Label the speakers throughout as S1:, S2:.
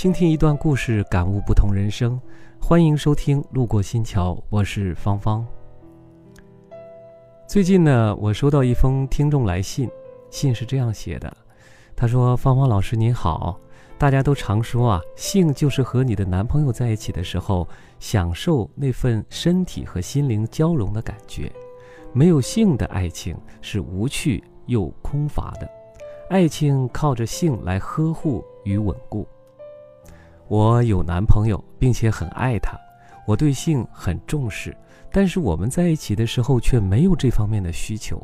S1: 倾听一段故事，感悟不同人生。欢迎收听《路过新桥》，我是芳芳。最近呢，我收到一封听众来信，信是这样写的：他说，芳芳老师您好，大家都常说啊，性就是和你的男朋友在一起的时候，享受那份身体和心灵交融的感觉。没有性的爱情是无趣又空乏的，爱情靠着性来呵护与稳固。我有男朋友，并且很爱他，我对性很重视，但是我们在一起的时候却没有这方面的需求。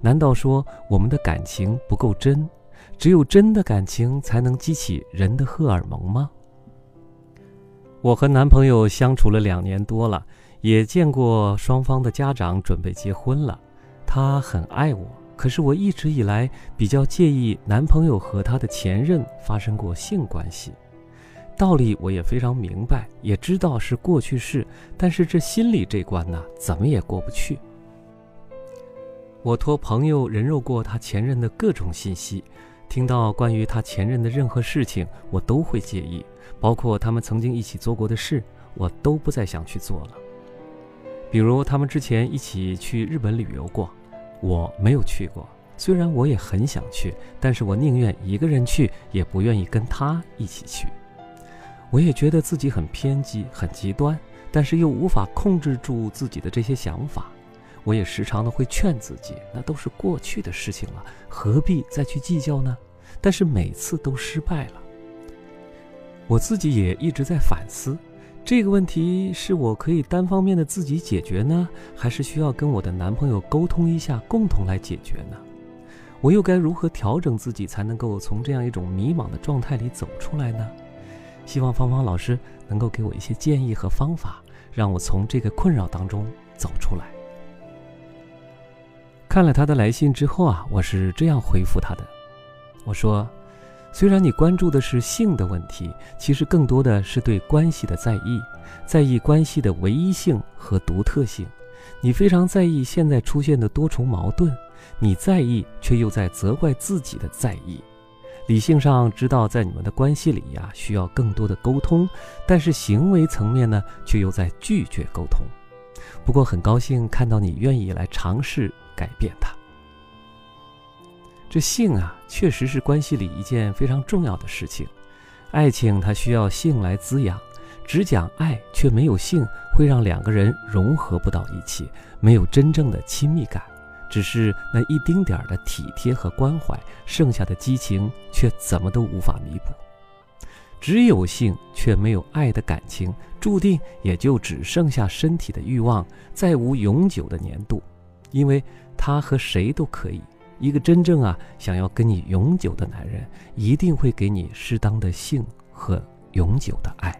S1: 难道说我们的感情不够真？只有真的感情才能激起人的荷尔蒙吗？我和男朋友相处了两年多了。也见过双方的家长准备结婚了，他很爱我，可是我一直以来比较介意男朋友和他的前任发生过性关系。道理我也非常明白，也知道是过去式，但是这心里这关呢，怎么也过不去。我托朋友人肉过他前任的各种信息，听到关于他前任的任何事情，我都会介意，包括他们曾经一起做过的事，我都不再想去做了。比如他们之前一起去日本旅游过，我没有去过。虽然我也很想去，但是我宁愿一个人去，也不愿意跟他一起去。我也觉得自己很偏激、很极端，但是又无法控制住自己的这些想法。我也时常的会劝自己，那都是过去的事情了，何必再去计较呢？但是每次都失败了。我自己也一直在反思。这个问题是我可以单方面的自己解决呢，还是需要跟我的男朋友沟通一下，共同来解决呢？我又该如何调整自己，才能够从这样一种迷茫的状态里走出来呢？希望芳芳老师能够给我一些建议和方法，让我从这个困扰当中走出来。看了他的来信之后啊，我是这样回复他的，我说。虽然你关注的是性的问题，其实更多的是对关系的在意，在意关系的唯一性和独特性。你非常在意现在出现的多重矛盾，你在意却又在责怪自己的在意。理性上知道在你们的关系里呀需要更多的沟通，但是行为层面呢却又在拒绝沟通。不过很高兴看到你愿意来尝试改变它。这性啊，确实是关系里一件非常重要的事情。爱情它需要性来滋养，只讲爱却没有性，会让两个人融合不到一起，没有真正的亲密感，只是那一丁点儿的体贴和关怀，剩下的激情却怎么都无法弥补。只有性却没有爱的感情，注定也就只剩下身体的欲望，再无永久的粘度，因为他和谁都可以。一个真正啊想要跟你永久的男人，一定会给你适当的性和永久的爱。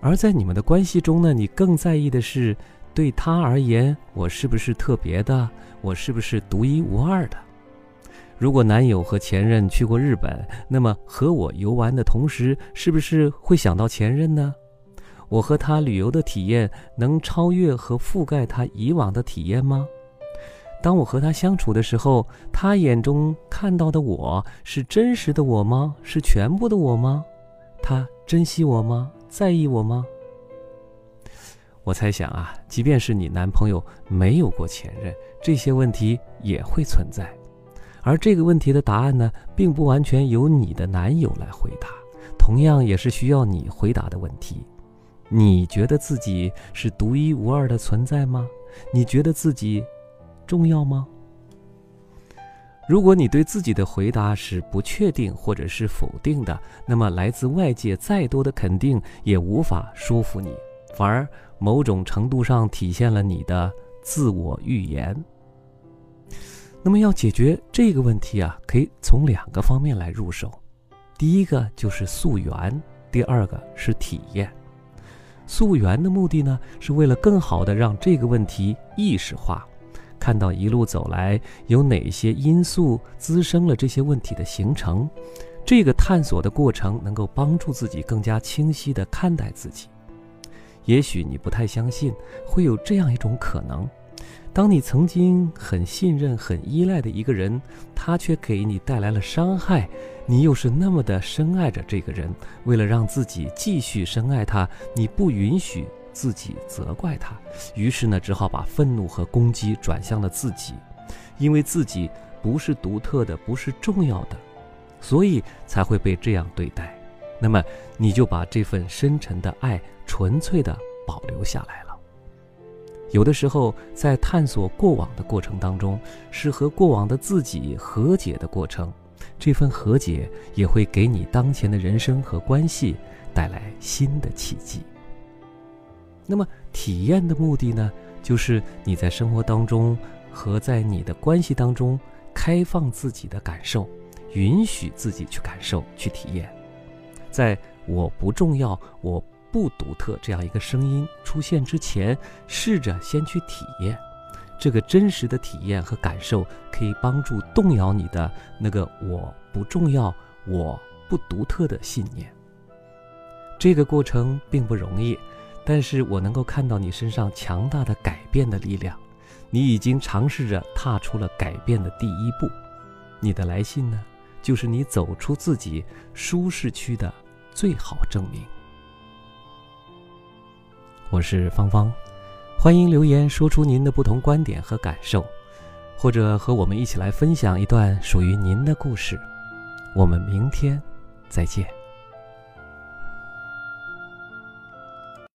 S1: 而在你们的关系中呢，你更在意的是，对他而言，我是不是特别的？我是不是独一无二的？如果男友和前任去过日本，那么和我游玩的同时，是不是会想到前任呢？我和他旅游的体验，能超越和覆盖他以往的体验吗？当我和他相处的时候，他眼中看到的我是真实的我吗？是全部的我吗？他珍惜我吗？在意我吗？我猜想啊，即便是你男朋友没有过前任，这些问题也会存在。而这个问题的答案呢，并不完全由你的男友来回答，同样也是需要你回答的问题。你觉得自己是独一无二的存在吗？你觉得自己？重要吗？如果你对自己的回答是不确定或者是否定的，那么来自外界再多的肯定也无法说服你，反而某种程度上体现了你的自我预言。那么要解决这个问题啊，可以从两个方面来入手，第一个就是溯源，第二个是体验。溯源的目的呢，是为了更好的让这个问题意识化。看到一路走来有哪些因素滋生了这些问题的形成，这个探索的过程能够帮助自己更加清晰地看待自己。也许你不太相信会有这样一种可能：当你曾经很信任、很依赖的一个人，他却给你带来了伤害，你又是那么的深爱着这个人，为了让自己继续深爱他，你不允许自己责怪他，于是呢，只好把愤怒和攻击转向了自己，因为自己不是独特的，不是重要的，所以才会被这样对待。那么，你就把这份深沉的爱纯粹的保留下来了。有的时候，在探索过往的过程当中，是和过往的自己和解的过程。这份和解也会给你当前的人生和关系带来新的契机。那么，体验的目的呢，就是你在生活当中和在你的关系当中，开放自己的感受，允许自己去感受、去体验。在我不重要、我不独特这样一个声音出现之前，试着先去体验。这个真实的体验和感受，可以帮助动摇你的那个我不重要、我不独特的信念。这个过程并不容易，但是我能够看到你身上强大的改变的力量。你已经尝试着踏出了改变的第一步。你的来信呢，就是你走出自己舒适区的最好证明。我是芳芳。欢迎留言说出您的不同观点和感受，或者和我们一起来分享一段属于您的故事。我们明天再见。